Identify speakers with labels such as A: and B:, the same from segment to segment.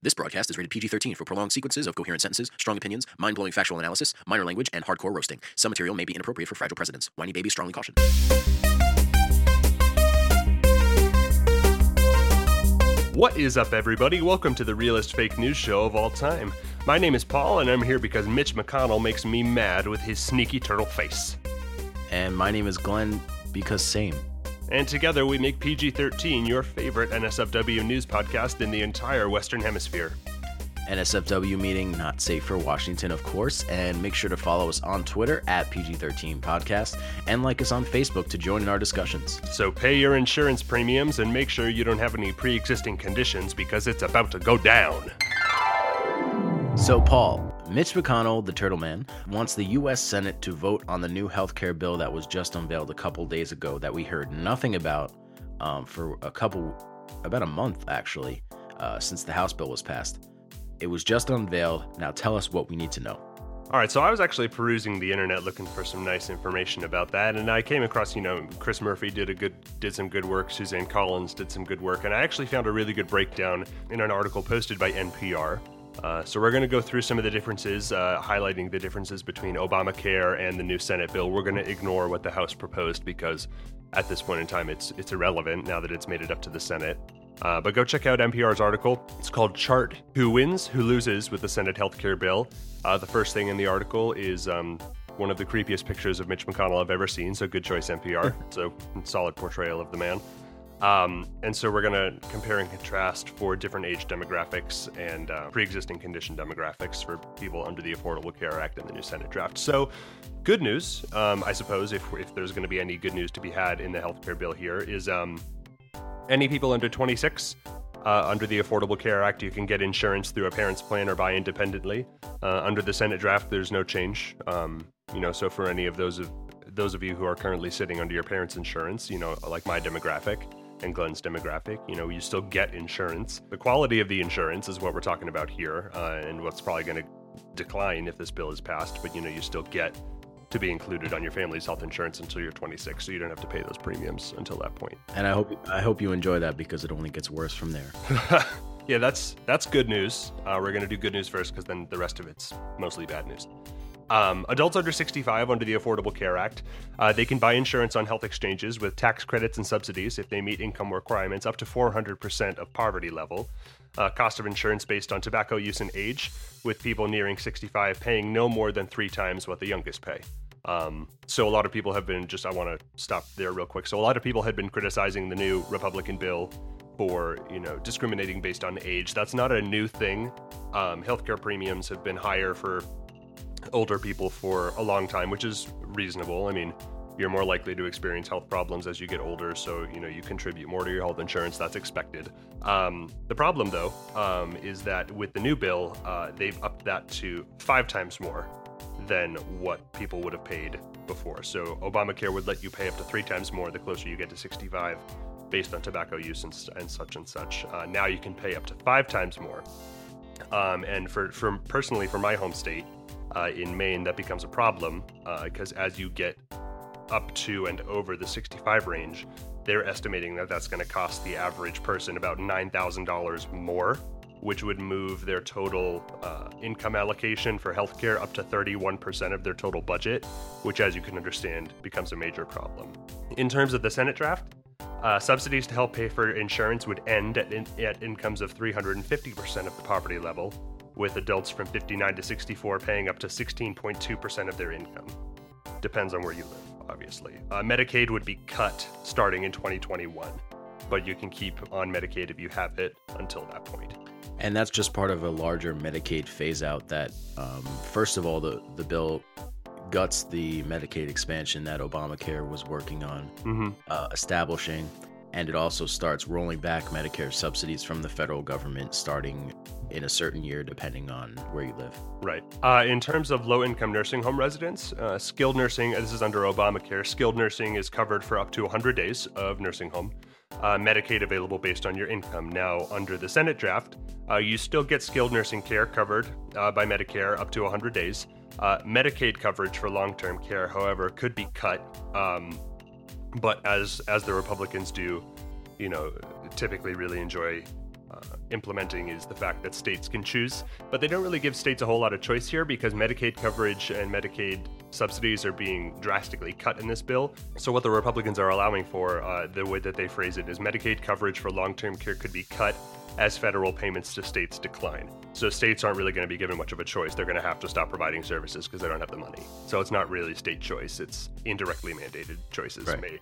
A: This broadcast is rated PG 13 for prolonged sequences of coherent sentences, strong opinions, mind blowing factual analysis, minor language, and hardcore roasting. Some material may be inappropriate for fragile presidents. Whiny babies strongly cautioned.
B: What is up, everybody? Welcome to the realest fake news show of all time. My name is Paul, and I'm here because Mitch McConnell makes me mad with his sneaky turtle face.
A: And my name is Glenn because same.
B: And together we make PG 13 your favorite NSFW news podcast in the entire Western Hemisphere.
A: NSFW meeting not safe for Washington, of course, and make sure to follow us on Twitter at PG13 Podcast and like us on Facebook to join in our discussions.
B: So pay your insurance premiums and make sure you don't have any pre existing conditions because it's about to go down.
A: So, Paul, Mitch McConnell, the Turtle Man, wants the U.S. Senate to vote on the new health care bill that was just unveiled a couple days ago that we heard nothing about um, for a couple, about a month actually, uh, since the House bill was passed. It was just unveiled. Now tell us what we need to know.
B: All right, so I was actually perusing the internet looking for some nice information about that, and I came across, you know, Chris Murphy did a good, did some good work. Suzanne Collins did some good work, and I actually found a really good breakdown in an article posted by NPR. Uh, so we're going to go through some of the differences, uh, highlighting the differences between Obamacare and the new Senate bill. We're going to ignore what the House proposed because at this point in time, it's it's irrelevant now that it's made it up to the Senate. Uh, but go check out NPR's article. It's called "Chart Who Wins, Who Loses with the Senate Healthcare Bill." Uh, the first thing in the article is um, one of the creepiest pictures of Mitch McConnell I've ever seen. So good choice, NPR. so solid portrayal of the man. Um, and so we're going to compare and contrast for different age demographics and uh, pre existing condition demographics for people under the Affordable Care Act and the new Senate draft. So, good news, um, I suppose, if, if there's going to be any good news to be had in the healthcare bill here, is um, any people under 26 uh, under the Affordable Care Act, you can get insurance through a parent's plan or buy independently. Uh, under the Senate draft, there's no change. Um, you know, so for any of those of those of you who are currently sitting under your parents' insurance, you know, like my demographic, and Glenn's demographic, you know, you still get insurance. The quality of the insurance is what we're talking about here, uh, and what's probably going to decline if this bill is passed. But you know, you still get to be included on your family's health insurance until you're 26, so you don't have to pay those premiums until that point.
A: And I hope I hope you enjoy that because it only gets worse from there.
B: yeah, that's that's good news. Uh, we're going to do good news first because then the rest of it's mostly bad news. Um, adults under 65 under the Affordable Care Act, uh, they can buy insurance on health exchanges with tax credits and subsidies if they meet income requirements up to 400% of poverty level. Uh, cost of insurance based on tobacco use and age, with people nearing 65 paying no more than three times what the youngest pay. Um, so a lot of people have been just. I want to stop there real quick. So a lot of people had been criticizing the new Republican bill for you know discriminating based on age. That's not a new thing. Um, healthcare premiums have been higher for older people for a long time, which is reasonable. I mean, you're more likely to experience health problems as you get older, so you know you contribute more to your health insurance. That's expected. Um, the problem, though, um, is that with the new bill, uh, they've upped that to five times more than what people would have paid before. So Obamacare would let you pay up to three times more the closer you get to 65, based on tobacco use and, and such and such. Uh, now you can pay up to five times more. Um, and for, for personally, for my home state, uh, in Maine, that becomes a problem because uh, as you get up to and over the 65 range, they're estimating that that's going to cost the average person about $9,000 more, which would move their total uh, income allocation for healthcare up to 31% of their total budget, which, as you can understand, becomes a major problem. In terms of the Senate draft, uh, subsidies to help pay for insurance would end at, in- at incomes of 350% of the poverty level, with adults from 59 to 64 paying up to 16.2% of their income. Depends on where you live, obviously. Uh, Medicaid would be cut starting in 2021, but you can keep on Medicaid if you have it until that point.
A: And that's just part of a larger Medicaid phase out that, um, first of all, the, the bill guts the Medicaid expansion that Obamacare was working on mm-hmm. uh, establishing and it also starts rolling back Medicare subsidies from the federal government starting in a certain year, depending on where you live.
B: Right. Uh, in terms of low income nursing home residents, uh, skilled nursing, this is under Obamacare, skilled nursing is covered for up to 100 days of nursing home. Uh, Medicaid available based on your income. Now, under the Senate draft, uh, you still get skilled nursing care covered uh, by Medicare up to 100 days. Uh, Medicaid coverage for long term care, however, could be cut. Um, but as as the Republicans do, you know, typically really enjoy uh, implementing is the fact that states can choose, but they don't really give states a whole lot of choice here because Medicaid coverage and Medicaid subsidies are being drastically cut in this bill. So, what the Republicans are allowing for, uh, the way that they phrase it, is Medicaid coverage for long term care could be cut as federal payments to states decline. So states aren't really going to be given much of a choice. They're going to have to stop providing services because they don't have the money. So it's not really state choice, it's indirectly mandated choices right. made.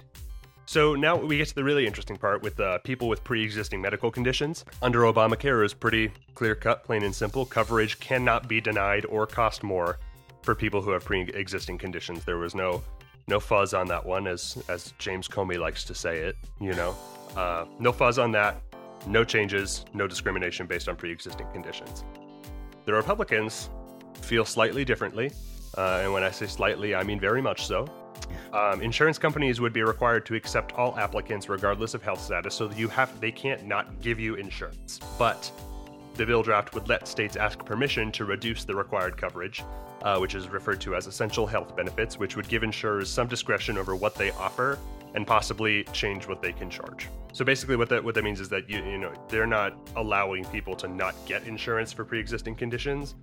B: So now we get to the really interesting part with uh, people with pre-existing medical conditions. Under Obamacare, is pretty clear-cut, plain and simple. Coverage cannot be denied or cost more for people who have pre-existing conditions. There was no no fuzz on that one, as as James Comey likes to say it. You know, uh, no fuzz on that. No changes, no discrimination based on pre existing conditions. The Republicans feel slightly differently, uh, and when I say slightly, I mean very much so. Um, insurance companies would be required to accept all applicants regardless of health status, so you have they can't not give you insurance. But the bill draft would let states ask permission to reduce the required coverage, uh, which is referred to as essential health benefits, which would give insurers some discretion over what they offer and possibly change what they can charge. So basically, what that what that means is that you you know they're not allowing people to not get insurance for pre-existing conditions,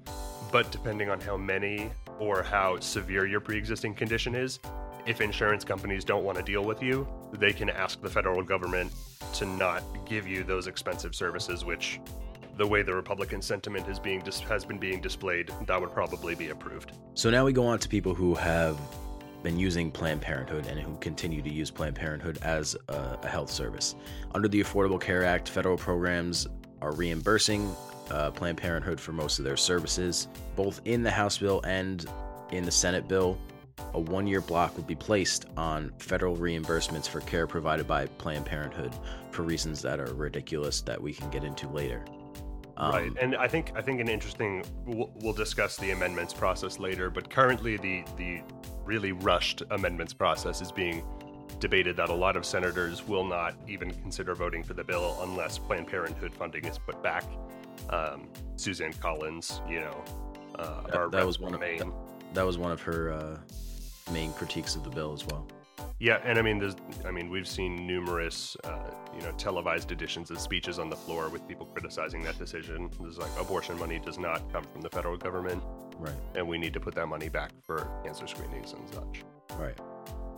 B: but depending on how many or how severe your pre-existing condition is, if insurance companies don't want to deal with you, they can ask the federal government to not give you those expensive services, which the way the Republican sentiment is being dis- has been being displayed, that would probably be approved.
A: So now we go on to people who have been using Planned Parenthood and who continue to use Planned Parenthood as a, a health service. Under the Affordable Care Act, federal programs are reimbursing uh, Planned Parenthood for most of their services. Both in the House bill and in the Senate bill, a one year block would be placed on federal reimbursements for care provided by Planned Parenthood for reasons that are ridiculous that we can get into later.
B: Um, right, and I think I think an interesting. We'll, we'll, discuss the amendments process later, but currently the the really rushed amendments process is being debated that a lot of senators will not even consider voting for the bill unless Planned Parenthood funding is put back. Um, Suzanne Collins, you know, uh,
A: that, that was one of Maine. That, that was one of her uh, main critiques of the bill as well.
B: Yeah, and I mean, there's, I mean, we've seen numerous, uh, you know, televised editions of speeches on the floor with people criticizing that decision. There's like abortion money does not come from the federal government,
A: right?
B: And we need to put that money back for cancer screenings and such,
A: right?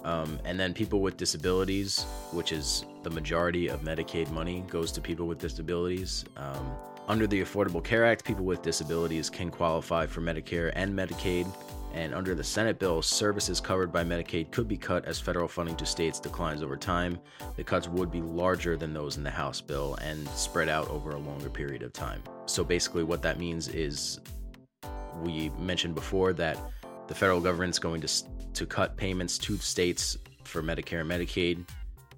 A: Um, and then people with disabilities, which is the majority of Medicaid money, goes to people with disabilities. Um, under the Affordable Care Act, people with disabilities can qualify for Medicare and Medicaid and under the Senate bill, services covered by Medicaid could be cut as federal funding to states declines over time. The cuts would be larger than those in the House bill and spread out over a longer period of time. So basically, what that means is we mentioned before that the federal government's going to, to cut payments to states for Medicare and Medicaid,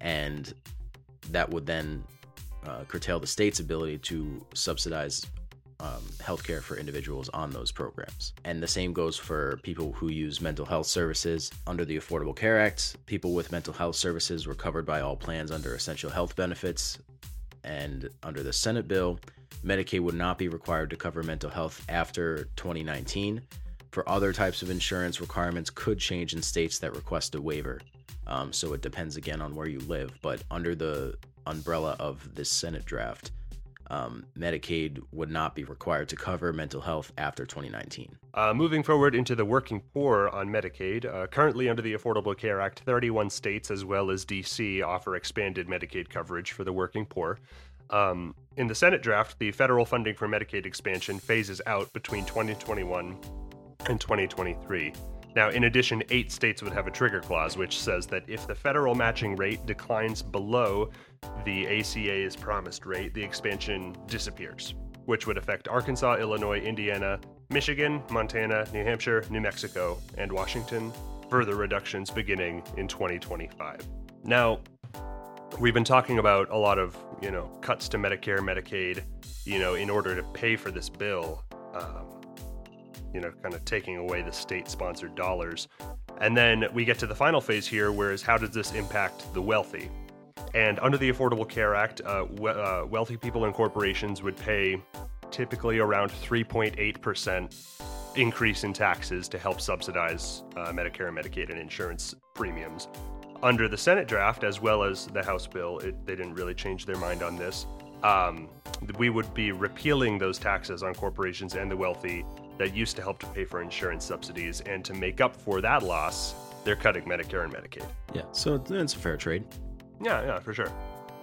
A: and that would then uh, curtail the state's ability to subsidize um, healthcare for individuals on those programs. And the same goes for people who use mental health services. Under the Affordable Care Act, people with mental health services were covered by all plans under essential health benefits. And under the Senate bill, Medicaid would not be required to cover mental health after 2019. For other types of insurance, requirements could change in states that request a waiver. Um, so it depends again on where you live. But under the umbrella of this Senate draft, um, Medicaid would not be required to cover mental health after 2019.
B: Uh, moving forward into the working poor on Medicaid, uh, currently under the Affordable Care Act, 31 states as well as DC offer expanded Medicaid coverage for the working poor. Um, in the Senate draft, the federal funding for Medicaid expansion phases out between 2021 and 2023. Now, in addition, eight states would have a trigger clause which says that if the federal matching rate declines below the ACA's promised rate, the expansion disappears, which would affect Arkansas, Illinois, Indiana, Michigan, Montana, New Hampshire, New Mexico, and Washington. Further reductions beginning in 2025. Now, we've been talking about a lot of, you know, cuts to Medicare, Medicaid, you know, in order to pay for this bill. Um, you know, kind of taking away the state sponsored dollars. And then we get to the final phase here, whereas how does this impact the wealthy? And under the Affordable Care Act, uh, we- uh, wealthy people and corporations would pay typically around 3.8% increase in taxes to help subsidize uh, Medicare and Medicaid and insurance premiums. Under the Senate draft, as well as the House bill, it, they didn't really change their mind on this. um, we would be repealing those taxes on corporations and the wealthy that used to help to pay for insurance subsidies. And to make up for that loss, they're cutting Medicare and Medicaid.
A: Yeah, so it's a fair trade.
B: Yeah, yeah, for sure.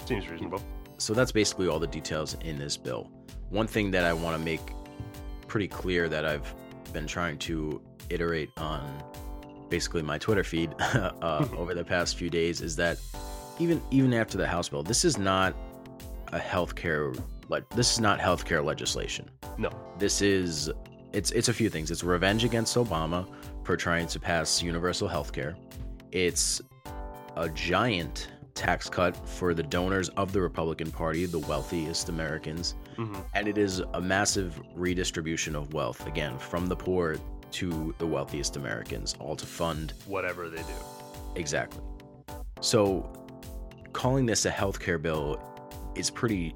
B: Seems reasonable.
A: So that's basically all the details in this bill. One thing that I want to make pretty clear that I've been trying to iterate on basically my Twitter feed uh, over the past few days is that even even after the House bill, this is not a healthcare like this is not healthcare legislation.
B: No,
A: this is it's it's a few things. It's revenge against Obama for trying to pass universal health care. It's a giant tax cut for the donors of the Republican Party, the wealthiest Americans, mm-hmm. and it is a massive redistribution of wealth again from the poor to the wealthiest Americans, all to fund
B: whatever they do.
A: Exactly. So, calling this a healthcare bill is pretty.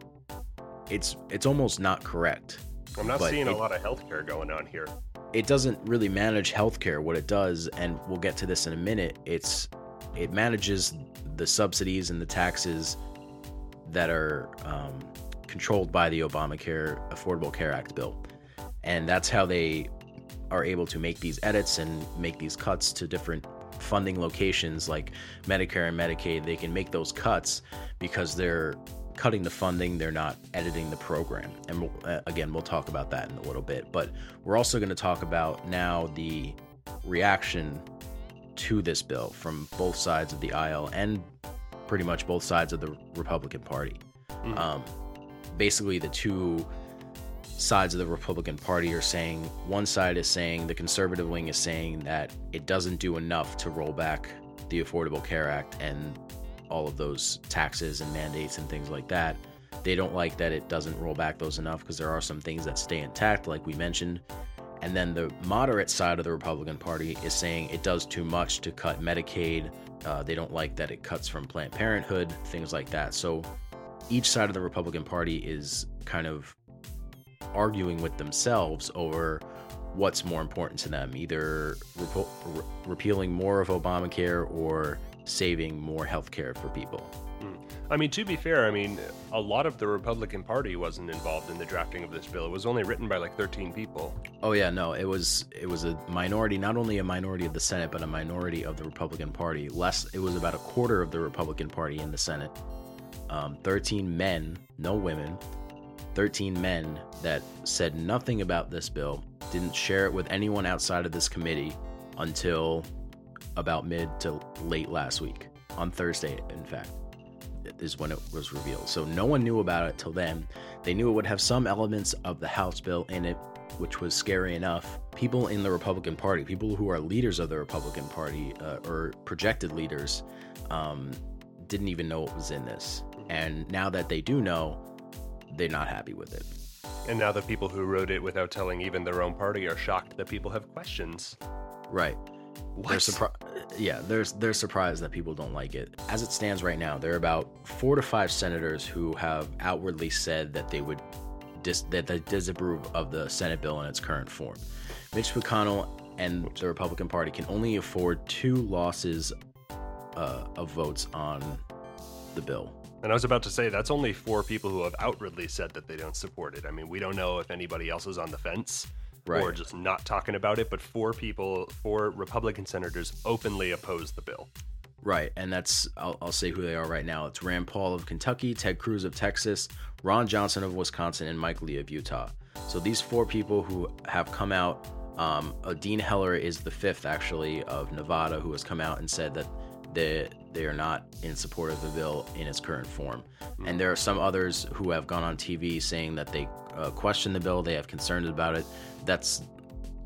A: It's it's almost not correct.
B: I'm not seeing it, a lot of healthcare going on here.
A: It doesn't really manage healthcare. What it does, and we'll get to this in a minute, it's it manages the subsidies and the taxes that are um, controlled by the Obamacare Affordable Care Act bill. And that's how they are able to make these edits and make these cuts to different funding locations like Medicare and Medicaid. They can make those cuts because they're cutting the funding, they're not editing the program. And we'll, uh, again, we'll talk about that in a little bit. But we're also going to talk about now the reaction to this bill from both sides of the aisle and pretty much both sides of the Republican Party. Mm-hmm. Um, basically, the two sides of the Republican Party are saying one side is saying the conservative wing is saying that it doesn't do enough to roll back the Affordable Care Act and all of those taxes and mandates and things like that. They don't like that it doesn't roll back those enough because there are some things that stay intact, like we mentioned. And then the moderate side of the Republican Party is saying it does too much to cut Medicaid. Uh, they don't like that it cuts from Planned Parenthood, things like that. So each side of the Republican Party is kind of arguing with themselves over what's more important to them either re- repealing more of Obamacare or saving more health care for people.
B: Hmm. I mean, to be fair, I mean, a lot of the Republican Party wasn't involved in the drafting of this bill. It was only written by like 13 people.
A: Oh yeah, no, it was it was a minority, not only a minority of the Senate, but a minority of the Republican Party. Less, it was about a quarter of the Republican Party in the Senate. Um, 13 men, no women, 13 men that said nothing about this bill, didn't share it with anyone outside of this committee until about mid to late last week, on Thursday, in fact, is when it was revealed. So no one knew about it till then. They knew it would have some elements of the House bill in it, which was scary enough. People in the Republican Party, people who are leaders of the Republican Party uh, or projected leaders, um, didn't even know it was in this. And now that they do know, they're not happy with it.
B: And now the people who wrote it without telling even their own party are shocked that people have questions.
A: Right. What? They're surprised. Yeah, they're they're surprised that people don't like it. As it stands right now, there are about four to five senators who have outwardly said that they would dis- that they disapprove of the Senate bill in its current form. Mitch McConnell and the Republican Party can only afford two losses uh, of votes on the bill.
B: And I was about to say that's only four people who have outwardly said that they don't support it. I mean, we don't know if anybody else is on the fence right. or just not talking about it, but four people, four Republican senators openly oppose the bill.
A: Right, and that's I'll, I'll, say who they are right now. It's Rand Paul of Kentucky, Ted Cruz of Texas, Ron Johnson of Wisconsin, and Mike Lee of Utah. So these four people who have come out. Um, uh, Dean Heller is the fifth, actually, of Nevada, who has come out and said that they they are not in support of the bill in its current form. Mm-hmm. And there are some others who have gone on TV saying that they uh, question the bill, they have concerns about it. That's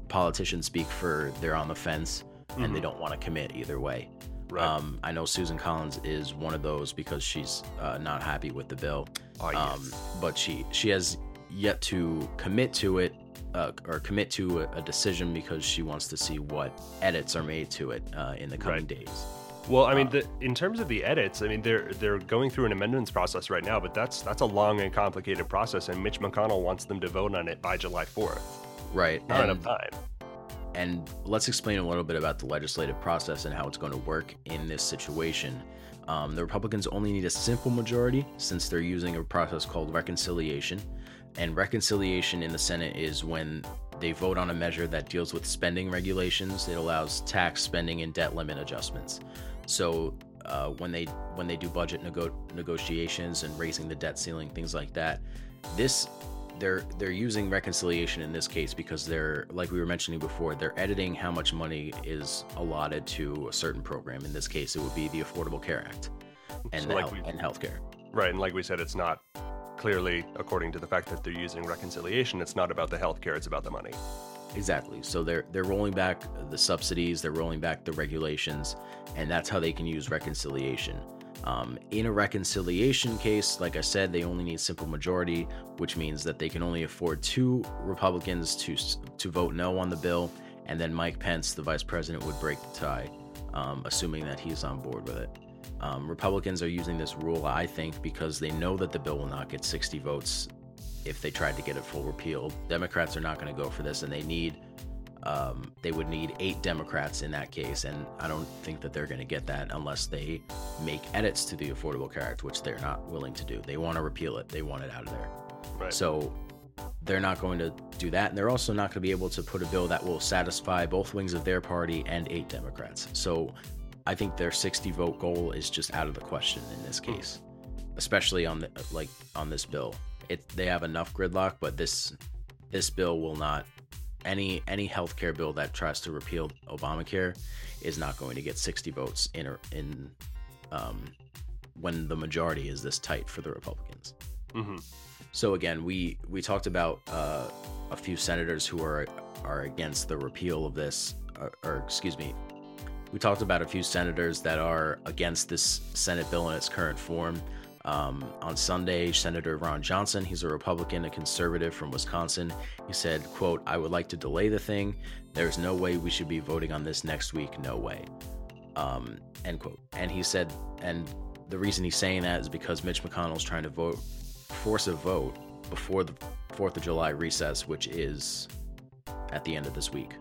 A: politicians speak for they're on the fence and mm-hmm. they don't want to commit either way. Right. Um, I know Susan Collins is one of those because she's uh, not happy with the bill.
B: Oh, yes. um,
A: but she she has yet to commit to it uh, or commit to a, a, decision because she wants to see what edits are made to it uh, in the coming right. days.
B: Well, I mean, uh, the, in terms of the edits, I mean, they're they're going through an amendments process right now, but that's that's a long and complicated process, and Mitch McConnell wants them to vote on it by July fourth.
A: Right.
B: Not and, enough time.
A: And let's explain a little bit about the legislative process and how it's going to work in this situation. Um, the Republicans only need a simple majority since they're using a process called reconciliation. And reconciliation in the Senate is when they vote on a measure that deals with spending regulations. It allows tax spending and debt limit adjustments. So uh, when they when they do budget nego- negotiations and raising the debt ceiling, things like that, this they're they're using reconciliation in this case because they're like we were mentioning before they're editing how much money is allotted to a certain program. In this case it would be the affordable care act and so like health, and healthcare.
B: Right and like we said it's not clearly according to the fact that they're using reconciliation it's not about the healthcare it's about the money
A: exactly so they're they're rolling back the subsidies they're rolling back the regulations and that's how they can use reconciliation um, in a reconciliation case, like I said, they only need simple majority, which means that they can only afford two Republicans to to vote no on the bill, and then Mike Pence, the vice president, would break the tie, um, assuming that he's on board with it. Um, Republicans are using this rule, I think, because they know that the bill will not get 60 votes if they tried to get it full repeal. Democrats are not going to go for this, and they need um, they would need eight Democrats in that case, and I don't think that they're going to get that unless they make edits to the Affordable Care Act, which they're not willing to do. They want to repeal it. They want it out of there. Right. So they're not going to do that, and they're also not going to be able to put a bill that will satisfy both wings of their party and eight Democrats. So I think their 60 vote goal is just out of the question in this case, especially on the like on this bill. It they have enough gridlock, but this this bill will not any any healthcare bill that tries to repeal Obamacare is not going to get 60 votes in in um, when the majority is this tight for the Republicans. Mm-hmm. So again, we we talked about uh, a few senators who are are against the repeal of this, or, or excuse me, we talked about a few senators that are against this Senate bill in its current form. Um, on Sunday, Senator Ron Johnson, he's a Republican, a conservative from Wisconsin, he said, quote, I would like to delay the thing. There's no way we should be voting on this next week. No way. Um, end quote. And he said, and the reason he's saying that is because Mitch McConnell's trying to vote, force a vote before the 4th of July recess, which is at the end of this week.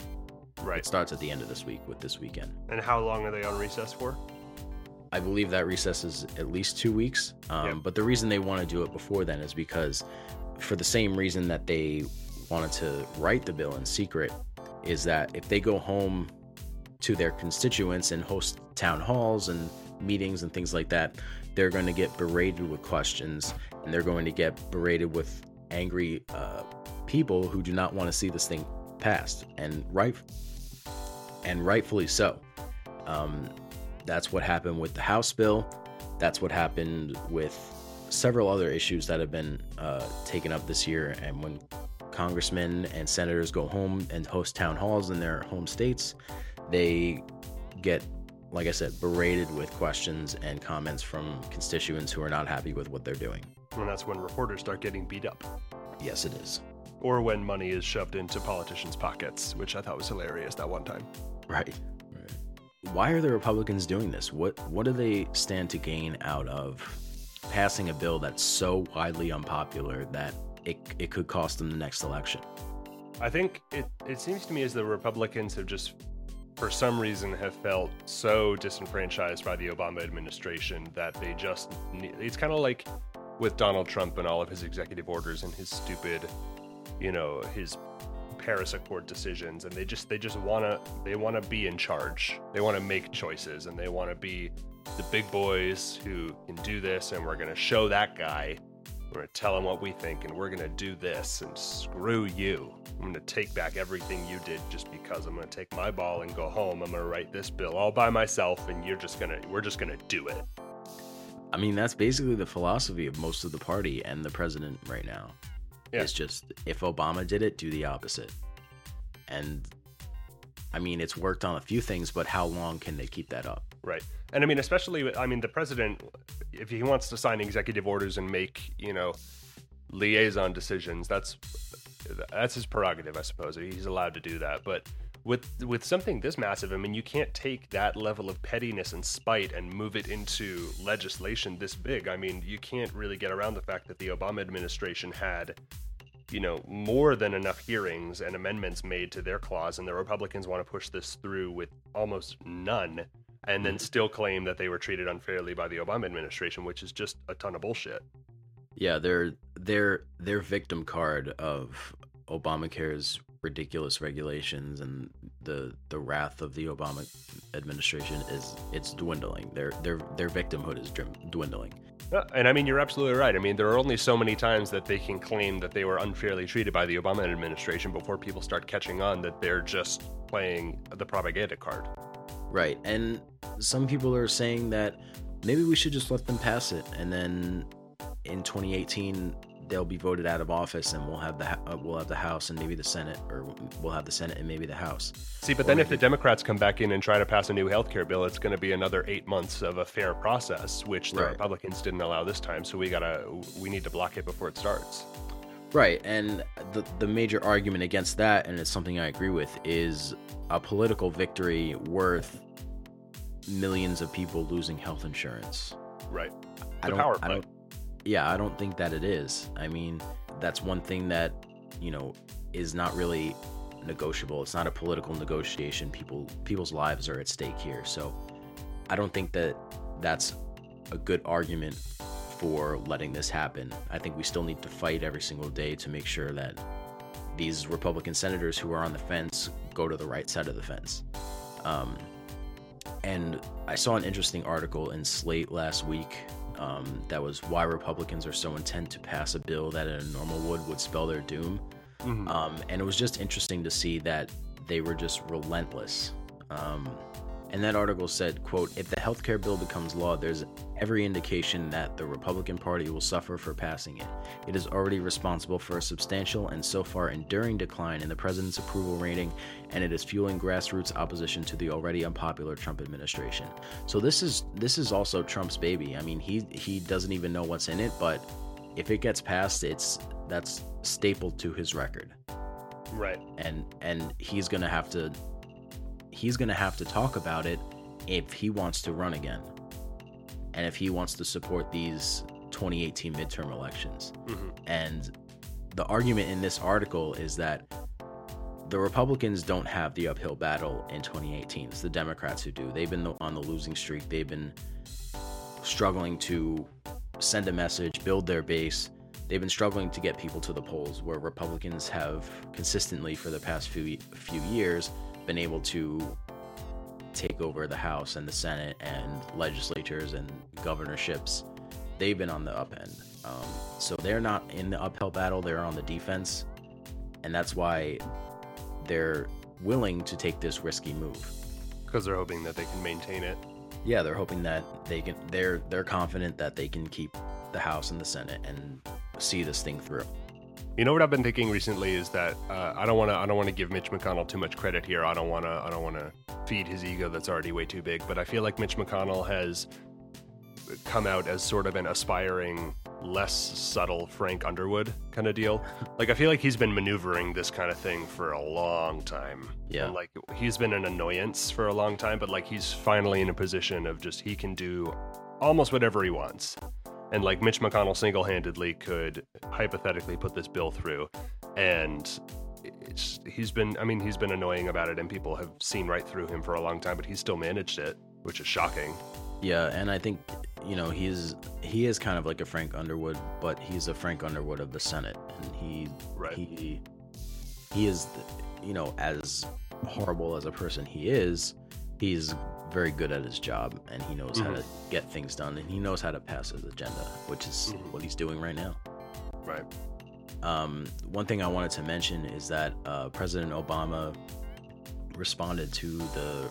B: Right.
A: It starts at the end of this week with this weekend.
B: And how long are they on recess for?
A: I believe that recess is at least two weeks. Um, yep. But the reason they want to do it before then is because, for the same reason that they wanted to write the bill in secret, is that if they go home to their constituents and host town halls and meetings and things like that, they're going to get berated with questions and they're going to get berated with angry uh, people who do not want to see this thing passed, and right and rightfully so. Um, that's what happened with the House bill. That's what happened with several other issues that have been uh, taken up this year. And when congressmen and senators go home and host town halls in their home states, they get, like I said, berated with questions and comments from constituents who are not happy with what they're doing.
B: And that's when reporters start getting beat up.
A: Yes, it is.
B: Or when money is shoved into politicians' pockets, which I thought was hilarious that one time.
A: Right why are the Republicans doing this? What what do they stand to gain out of passing a bill that's so widely unpopular that it, it could cost them the next election?
B: I think it, it seems to me as the Republicans have just for some reason have felt so disenfranchised by the Obama administration that they just it's kind of like with Donald Trump and all of his executive orders and his stupid you know his Paris Accord decisions, and they just they just wanna they wanna be in charge. They want to make choices, and they want to be the big boys who can do this, and we're gonna show that guy. We're gonna tell him what we think, and we're gonna do this, and screw you. I'm gonna take back everything you did just because I'm gonna take my ball and go home. I'm gonna write this bill all by myself, and you're just gonna we're just gonna do it.
A: I mean, that's basically the philosophy of most of the party and the president right now. Yeah. It's just if Obama did it, do the opposite. And I mean, it's worked on a few things, but how long can they keep that up?
B: Right. And I mean, especially, I mean, the president, if he wants to sign executive orders and make, you know, liaison decisions, that's that's his prerogative, I suppose. He's allowed to do that. But with with something this massive, I mean, you can't take that level of pettiness and spite and move it into legislation this big. I mean, you can't really get around the fact that the Obama administration had you know, more than enough hearings and amendments made to their clause, and the Republicans want to push this through with almost none. and then mm-hmm. still claim that they were treated unfairly by the Obama administration, which is just a ton of bullshit.
A: Yeah, their their their victim card of Obamacare's ridiculous regulations and the the wrath of the Obama administration is it's dwindling. Their their their victimhood is dwindling.
B: Yeah, and I mean you're absolutely right. I mean there are only so many times that they can claim that they were unfairly treated by the Obama administration before people start catching on that they're just playing the propaganda card.
A: Right. And some people are saying that maybe we should just let them pass it and then in 2018 they'll be voted out of office and we'll have the uh, we'll have the house and maybe the senate or we'll have the senate and maybe the house
B: see but or then if the democrats come back in and try to pass a new health care bill it's going to be another eight months of a fair process which the right. republicans didn't allow this time so we gotta we need to block it before it starts
A: right and the the major argument against that and it's something i agree with is a political victory worth millions of people losing health insurance
B: right
A: the I don't. I don't, yeah, I don't think that it is. I mean, that's one thing that, you know, is not really negotiable. It's not a political negotiation. People people's lives are at stake here. So, I don't think that that's a good argument for letting this happen. I think we still need to fight every single day to make sure that these Republican senators who are on the fence go to the right side of the fence. Um, and I saw an interesting article in Slate last week um, that was why Republicans are so intent to pass a bill that in a normal would would spell their doom. Mm-hmm. Um, and it was just interesting to see that they were just relentless. Um, and that article said, quote, if the healthcare bill becomes law, there's every indication that the Republican Party will suffer for passing it. It is already responsible for a substantial and so far enduring decline in the president's approval rating, and it is fueling grassroots opposition to the already unpopular Trump administration. So this is this is also Trump's baby. I mean, he he doesn't even know what's in it, but if it gets passed, it's that's stapled to his record.
B: Right.
A: And and he's going to have to he's going to have to talk about it if he wants to run again and if he wants to support these 2018 midterm elections. Mm-hmm. And the argument in this article is that the Republicans don't have the uphill battle in 2018. It's the Democrats who do. They've been on the losing streak. They've been struggling to send a message, build their base. They've been struggling to get people to the polls, where Republicans have consistently, for the past few few years, been able to take over the House and the Senate and legislatures and governorships, they've been on the up end. Um, so they're not in the uphill battle, they're on the defense. And that's why they're willing to take this risky move.
B: Because they're hoping that they can maintain it.
A: Yeah, they're hoping that they can they're they're confident that they can keep the House and the Senate and see this thing through.
B: You know what I've been thinking recently is that uh, I don't want to I don't want to give Mitch McConnell too much credit here. I don't want to I don't want to feed his ego that's already way too big. But I feel like Mitch McConnell has come out as sort of an aspiring, less subtle Frank Underwood kind of deal. Like I feel like he's been maneuvering this kind of thing for a long time.
A: Yeah.
B: And like he's been an annoyance for a long time, but like he's finally in a position of just he can do almost whatever he wants and like Mitch McConnell single-handedly could hypothetically put this bill through, and he's been I mean he's been annoying about it, and people have seen right through him for a long time, but he's still managed it, which is shocking.
A: Yeah, and I think you know he's he is kind of like a Frank Underwood, but he's a Frank Underwood of the Senate, and he
B: right.
A: he he is you know as horrible as a person he is, he's very good at his job and he knows mm-hmm. how to get things done and he knows how to pass his agenda, which is mm-hmm. what he's doing right now.
B: Right.
A: Um, one thing I wanted to mention is that uh, President Obama responded to the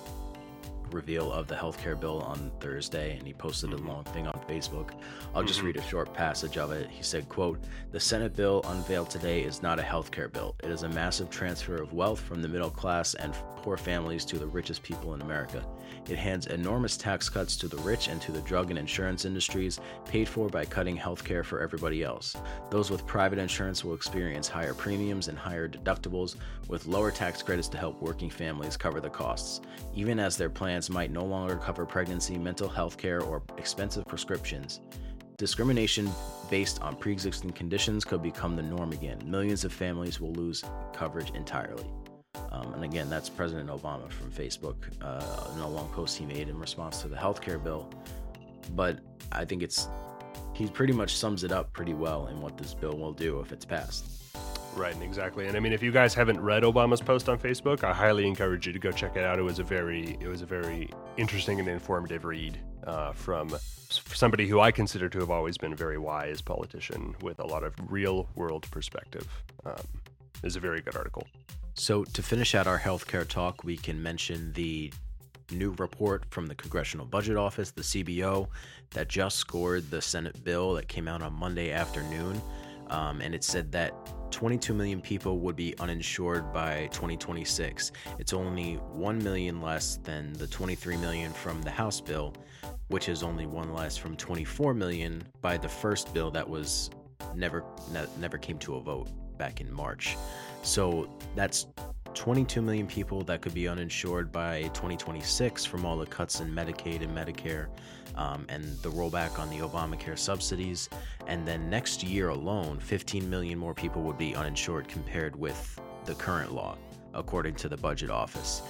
A: reveal of the healthcare bill on Thursday, and he posted a mm-hmm. long thing on Facebook. I'll just mm-hmm. read a short passage of it. He said, quote, The Senate bill unveiled today is not a healthcare bill. It is a massive transfer of wealth from the middle class and poor families to the richest people in America. It hands enormous tax cuts to the rich and to the drug and insurance industries, paid for by cutting healthcare for everybody else. Those with private insurance will experience higher premiums and higher deductibles, with lower tax credits to help working families cover the costs, even as their plans might no longer cover pregnancy, mental health care, or expensive prescriptions. Discrimination based on pre existing conditions could become the norm again. Millions of families will lose coverage entirely. Um, and again, that's President Obama from Facebook uh, in a long post he made in response to the healthcare bill. But I think it's he pretty much sums it up pretty well in what this bill will do if it's passed.
B: Right, and exactly. And I mean, if you guys haven't read Obama's post on Facebook, I highly encourage you to go check it out. It was a very, it was a very interesting and informative read uh, from somebody who I consider to have always been a very wise politician with a lot of real world perspective. Um, is a very good article.
A: So to finish out our healthcare talk, we can mention the new report from the Congressional Budget Office, the CBO, that just scored the Senate bill that came out on Monday afternoon. Um, and it said that 22 million people would be uninsured by 2026. It's only 1 million less than the 23 million from the House bill, which is only one less from 24 million by the first bill that was never ne- never came to a vote back in March. So that's 22 million people that could be uninsured by 2026 from all the cuts in Medicaid and Medicare um, and the rollback on the Obamacare subsidies. And then next year alone, 15 million more people would be uninsured compared with the current law, according to the budget office.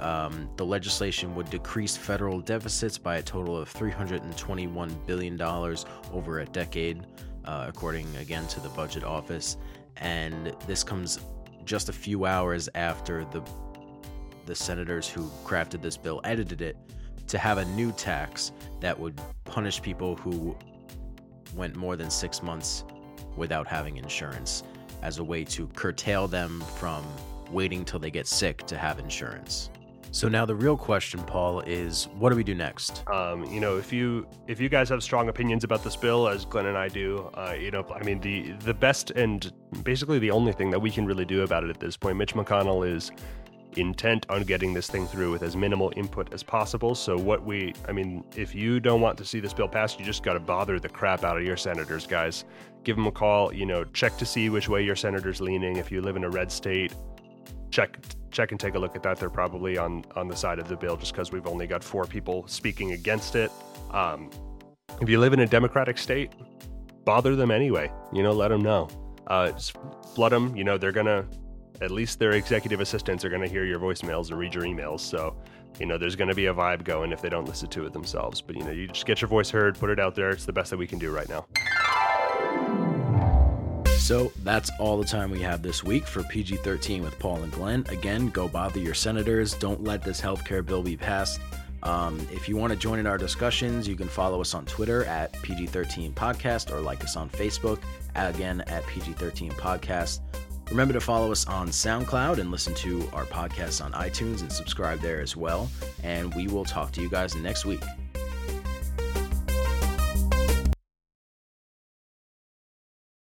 A: Um, the legislation would decrease federal deficits by a total of $321 billion over a decade, uh, according again to the budget office. And this comes just a few hours after the the senators who crafted this bill edited it to have a new tax that would punish people who went more than six months without having insurance as a way to curtail them from waiting till they get sick to have insurance. So now the real question, Paul, is what do we do next?
B: Um, you know, if you if you guys have strong opinions about this bill, as Glenn and I do, uh, you know, I mean, the the best and basically the only thing that we can really do about it at this point, Mitch McConnell is intent on getting this thing through with as minimal input as possible. So what we, I mean, if you don't want to see this bill passed, you just got to bother the crap out of your senators, guys. Give them a call. You know, check to see which way your senator's leaning. If you live in a red state, check check and take a look at that. They're probably on on the side of the bill just because we've only got four people speaking against it. Um, if you live in a Democratic state, bother them anyway. You know, let them know. Uh, flood them. You know, they're gonna at least their executive assistants are gonna hear your voicemails and read your emails. So. You know, there's to be a vibe going if they don't listen to it themselves. But, you know, you just get your voice heard, put it out there. It's the best that we can do right now.
A: So that's all the time we have this week for PG 13 with Paul and Glenn. Again, go bother your senators. Don't let this healthcare bill be passed. Um, if you want to join in our discussions, you can follow us on Twitter at PG 13 Podcast or like us on Facebook, again at PG 13 Podcast. Remember to follow us on SoundCloud and listen to our podcast on iTunes and subscribe there as well. And we will talk to you guys next week.